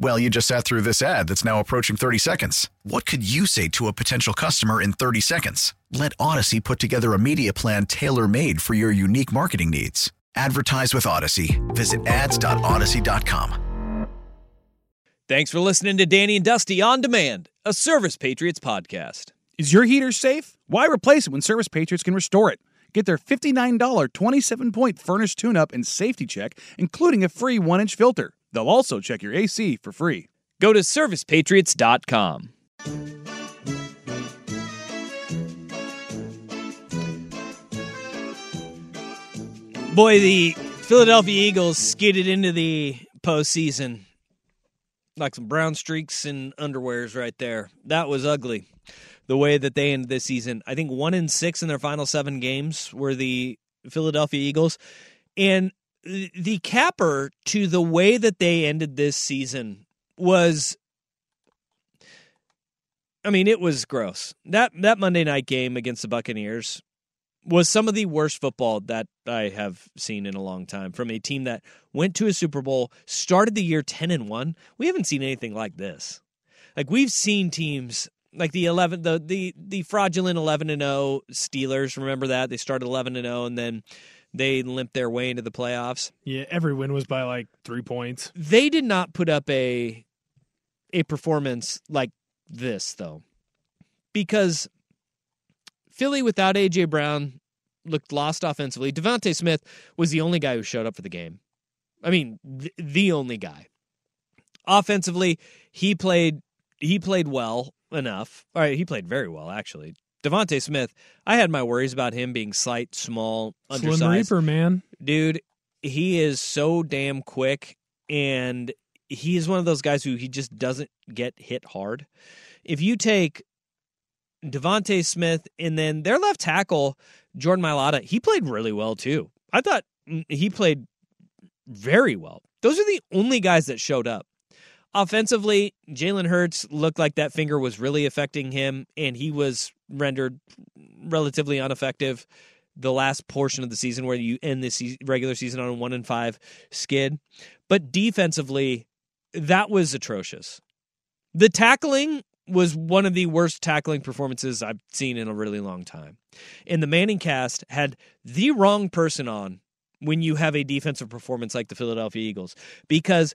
Well, you just sat through this ad that's now approaching 30 seconds. What could you say to a potential customer in 30 seconds? Let Audacy put together a media plan tailor made for your unique marketing needs. Advertise with Audacy. Visit ads.audacy.com. Thanks for listening to Danny and Dusty on Demand, a Service Patriots podcast. Is your heater safe? Why replace it when Service Patriots can restore it? Get their $59 27 point furnace tune up and safety check, including a free 1 inch filter. They'll also check your AC for free. Go to servicepatriots.com. Boy, the Philadelphia Eagles skidded into the postseason like some brown streaks and underwears right there. That was ugly. The way that they ended this season. I think one in six in their final seven games were the Philadelphia Eagles. And the capper to the way that they ended this season was I mean, it was gross. That that Monday night game against the Buccaneers was some of the worst football that I have seen in a long time from a team that went to a Super Bowl, started the year 10 and 1. We haven't seen anything like this. Like we've seen teams like the 11 the the the fraudulent 11 and 0 Steelers, remember that? They started 11 and 0 and then they limped their way into the playoffs. Yeah, every win was by like 3 points. They did not put up a a performance like this though. Because Philly without AJ Brown looked lost offensively. DeVonta Smith was the only guy who showed up for the game. I mean, th- the only guy. Offensively, he played he played well enough. All right, he played very well actually. DeVonta Smith, I had my worries about him being slight, small, undersized. Slim Reaper, man. Dude, he is so damn quick and he is one of those guys who he just doesn't get hit hard. If you take DeVonta Smith and then their left tackle, Jordan Mailata, he played really well too. I thought mm, he played very well. Those are the only guys that showed up. Offensively, Jalen Hurts looked like that finger was really affecting him, and he was rendered relatively ineffective the last portion of the season where you end this regular season on a one and five skid. But defensively, that was atrocious. The tackling was one of the worst tackling performances I've seen in a really long time. And the Manning cast had the wrong person on when you have a defensive performance like the Philadelphia Eagles because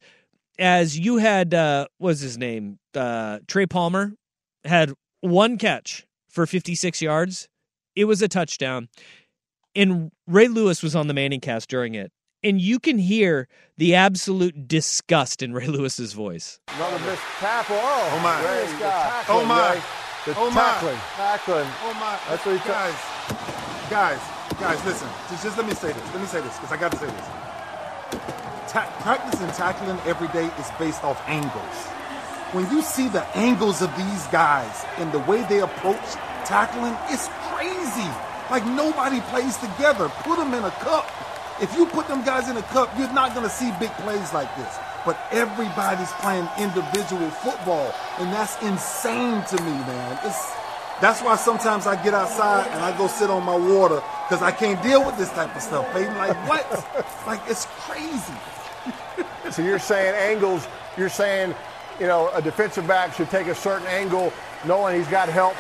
as you had uh was his name uh Trey Palmer had one catch for 56 yards. It was a touchdown. And Ray Lewis was on the Manning cast during it. And you can hear the absolute disgust in Ray Lewis's voice. Another missed tackle. Oh, oh my. Ray, the tackling, oh my. Ray. The oh tackling. My. Tackling. Oh my. That's what he guys, guys, guys, listen. Just, just let me say this. Let me say this because I got to say this. And tackling every day is based off angles. When you see the angles of these guys and the way they approach tackling, it's crazy. Like nobody plays together. Put them in a cup. If you put them guys in a cup, you're not going to see big plays like this. But everybody's playing individual football, and that's insane to me, man. It's that's why sometimes I get outside and I go sit on my water because I can't deal with this type of stuff, Peyton. Like what? like it's crazy. So you're saying angles? You're saying, you know, a defensive back should take a certain angle, knowing he's got help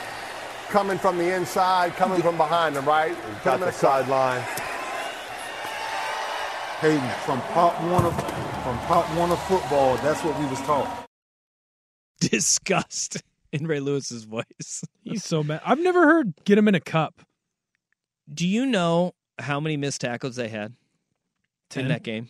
coming from the inside, coming from behind him, right? He's got the sideline. Hayden, from part one of from part one of football, that's what we was taught. Disgust in Ray Lewis's voice. He's so mad. I've never heard get him in a cup. Do you know how many missed tackles they had Ten. in that game?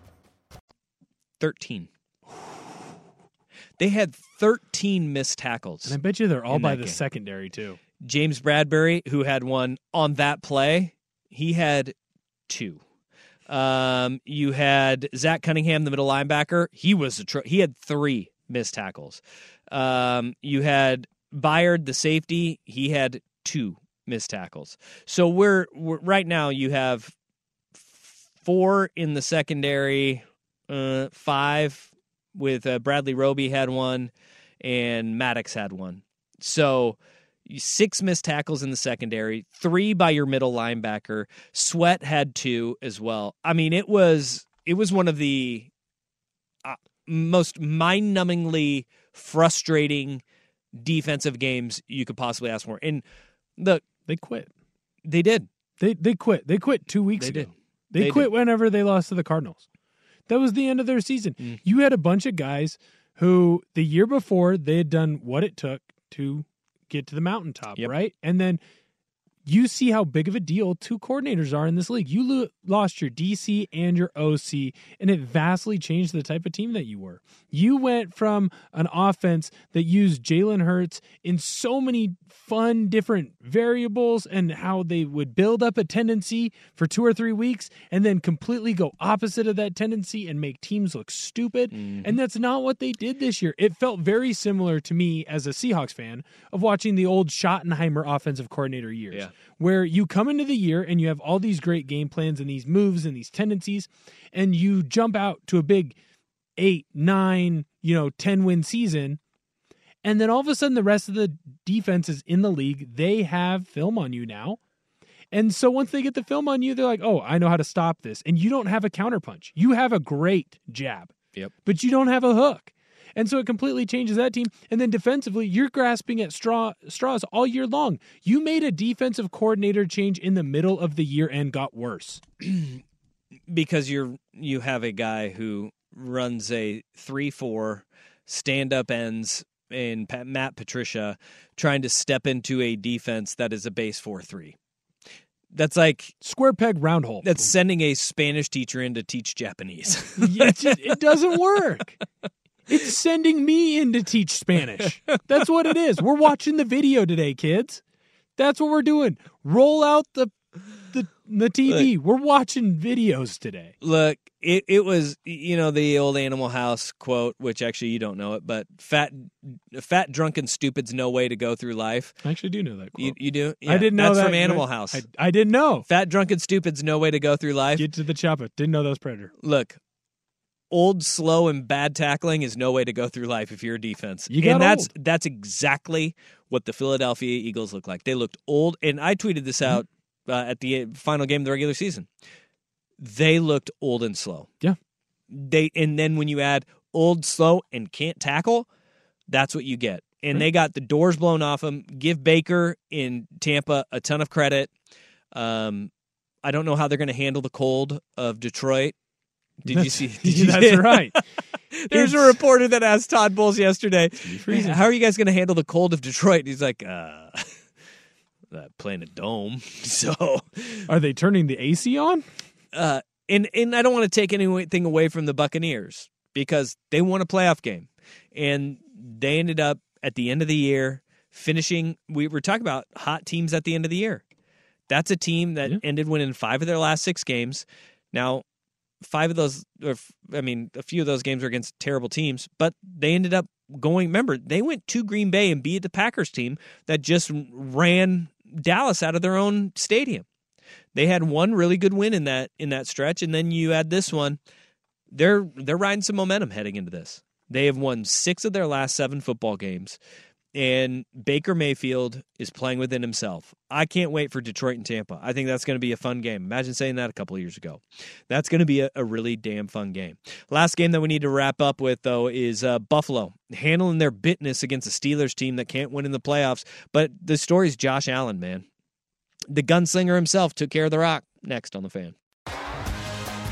13. They had 13 missed tackles. And I bet you they're all by the game. secondary too. James Bradberry, who had one on that play, he had two. Um, you had Zach Cunningham, the middle linebacker. He was a tr- he had three missed tackles. Um, you had Byard, the safety. He had two missed tackles. So we're, we're right now. You have four in the secondary, uh, five with uh, Bradley Roby had one, and Maddox had one. So six missed tackles in the secondary, three by your middle linebacker. Sweat had two as well. I mean, it was it was one of the uh, most mind-numbingly frustrating defensive games you could possibly ask for. And the They quit. they did. They they quit. They quit two weeks They ago. did. They, They quit did. whenever they lost to the Cardinals. That was the end of their season. Mm. You had a bunch of guys who the year before they had done what it took to get to the mountaintop, Yep. right? And then you see how big of a deal two coordinators are in this league. You lo- lost your DC and your OC, and it vastly changed the type of team that you were. You went from an offense that used Jalen Hurts in so many fun different variables and how they would build up a tendency for two or three weeks and then completely go opposite of that tendency and make teams look stupid. Mm-hmm. And that's not what they did this year. It felt very similar to me as a Seahawks fan of watching the old Schottenheimer offensive coordinator years Yeah. Where you come into the year and you have all these great game plans and these moves and these tendencies, and you jump out to a big eight, nine, you know, 10 win season. And then all of a sudden, the rest of the defenses in the league, they have film on you now. And so once they get the film on you, they're like, oh, I know how to stop this. And you don't have a counterpunch. You have a great jab, Yep. but you don't have a hook. And so it completely changes that team. And then defensively, you're grasping at straw straws all year long. You made a defensive coordinator change in the middle of the year and got worse. because you're you have a guy who runs a three four stand up ends in Matt Patricia trying to step into a defense that is a base four three. That's like Square peg, round hole. that's sending a Spanish teacher in to teach Japanese. it, just, it doesn't work. It's sending me in to teach Spanish. That's what it is. We're watching the video today, kids. That's what we're doing. Roll out the the the TV. We're watching videos today. Look, it, it was you know the old Animal House quote, which actually you don't know it, but fat fat drunken stupid's no way to go through life. I actually do know that quote. You, you do? I didn't know that's that. from Animal House. I, I didn't know. Fat drunken stupid's no way to go through life. Get to the chopper. Didn't know that was Predator. Look, old, slow, and bad tackling is no way to go through life if you're a defense. You and that's old. that's exactly what the Philadelphia Eagles look like. They looked old, and I tweeted this Mm-hmm. out uh, at the final game of the regular season. They looked old and slow. Yeah. They and then when you add old, slow, and can't tackle, that's what you get. And they got the doors blown off them. Give Baker in Tampa a ton of credit. Um, I don't know how they're going to handle the cold of Detroit. Did you see? Did you That's right. There's a reporter that asked Todd Bowles yesterday, "How are you guys going to handle the cold of Detroit?" He's like, "Uh, uh playing a dome." So, Are they turning the AC on? uh, and and I don't want to take anything away from the Buccaneers because they won a playoff game, and they ended up at the end of the year finishing. We were talking about hot teams at the end of the year. That's a team that Yeah. ended winning five of their last six games. Now, five of those, or I mean, a few of those games were against terrible teams, but they ended up going. Remember, they went to Green Bay and beat the Packers team that just ran Dallas out of their own stadium. They had one really good win in that in that stretch, and then you add this one. They're they're riding some momentum heading into this. They have won six of their last seven football games. And Baker Mayfield is playing within himself. I can't wait for Detroit and Tampa. I think that's going to be a fun game. Imagine saying that a couple of years ago. That's going to be a, a, really damn fun game. Last game that we need to wrap up with, though, is uh, Buffalo handling their bitness against a Steelers team that can't win in the playoffs. But the story is Josh Allen, man. The gunslinger himself took care of the rock. Next on the fan.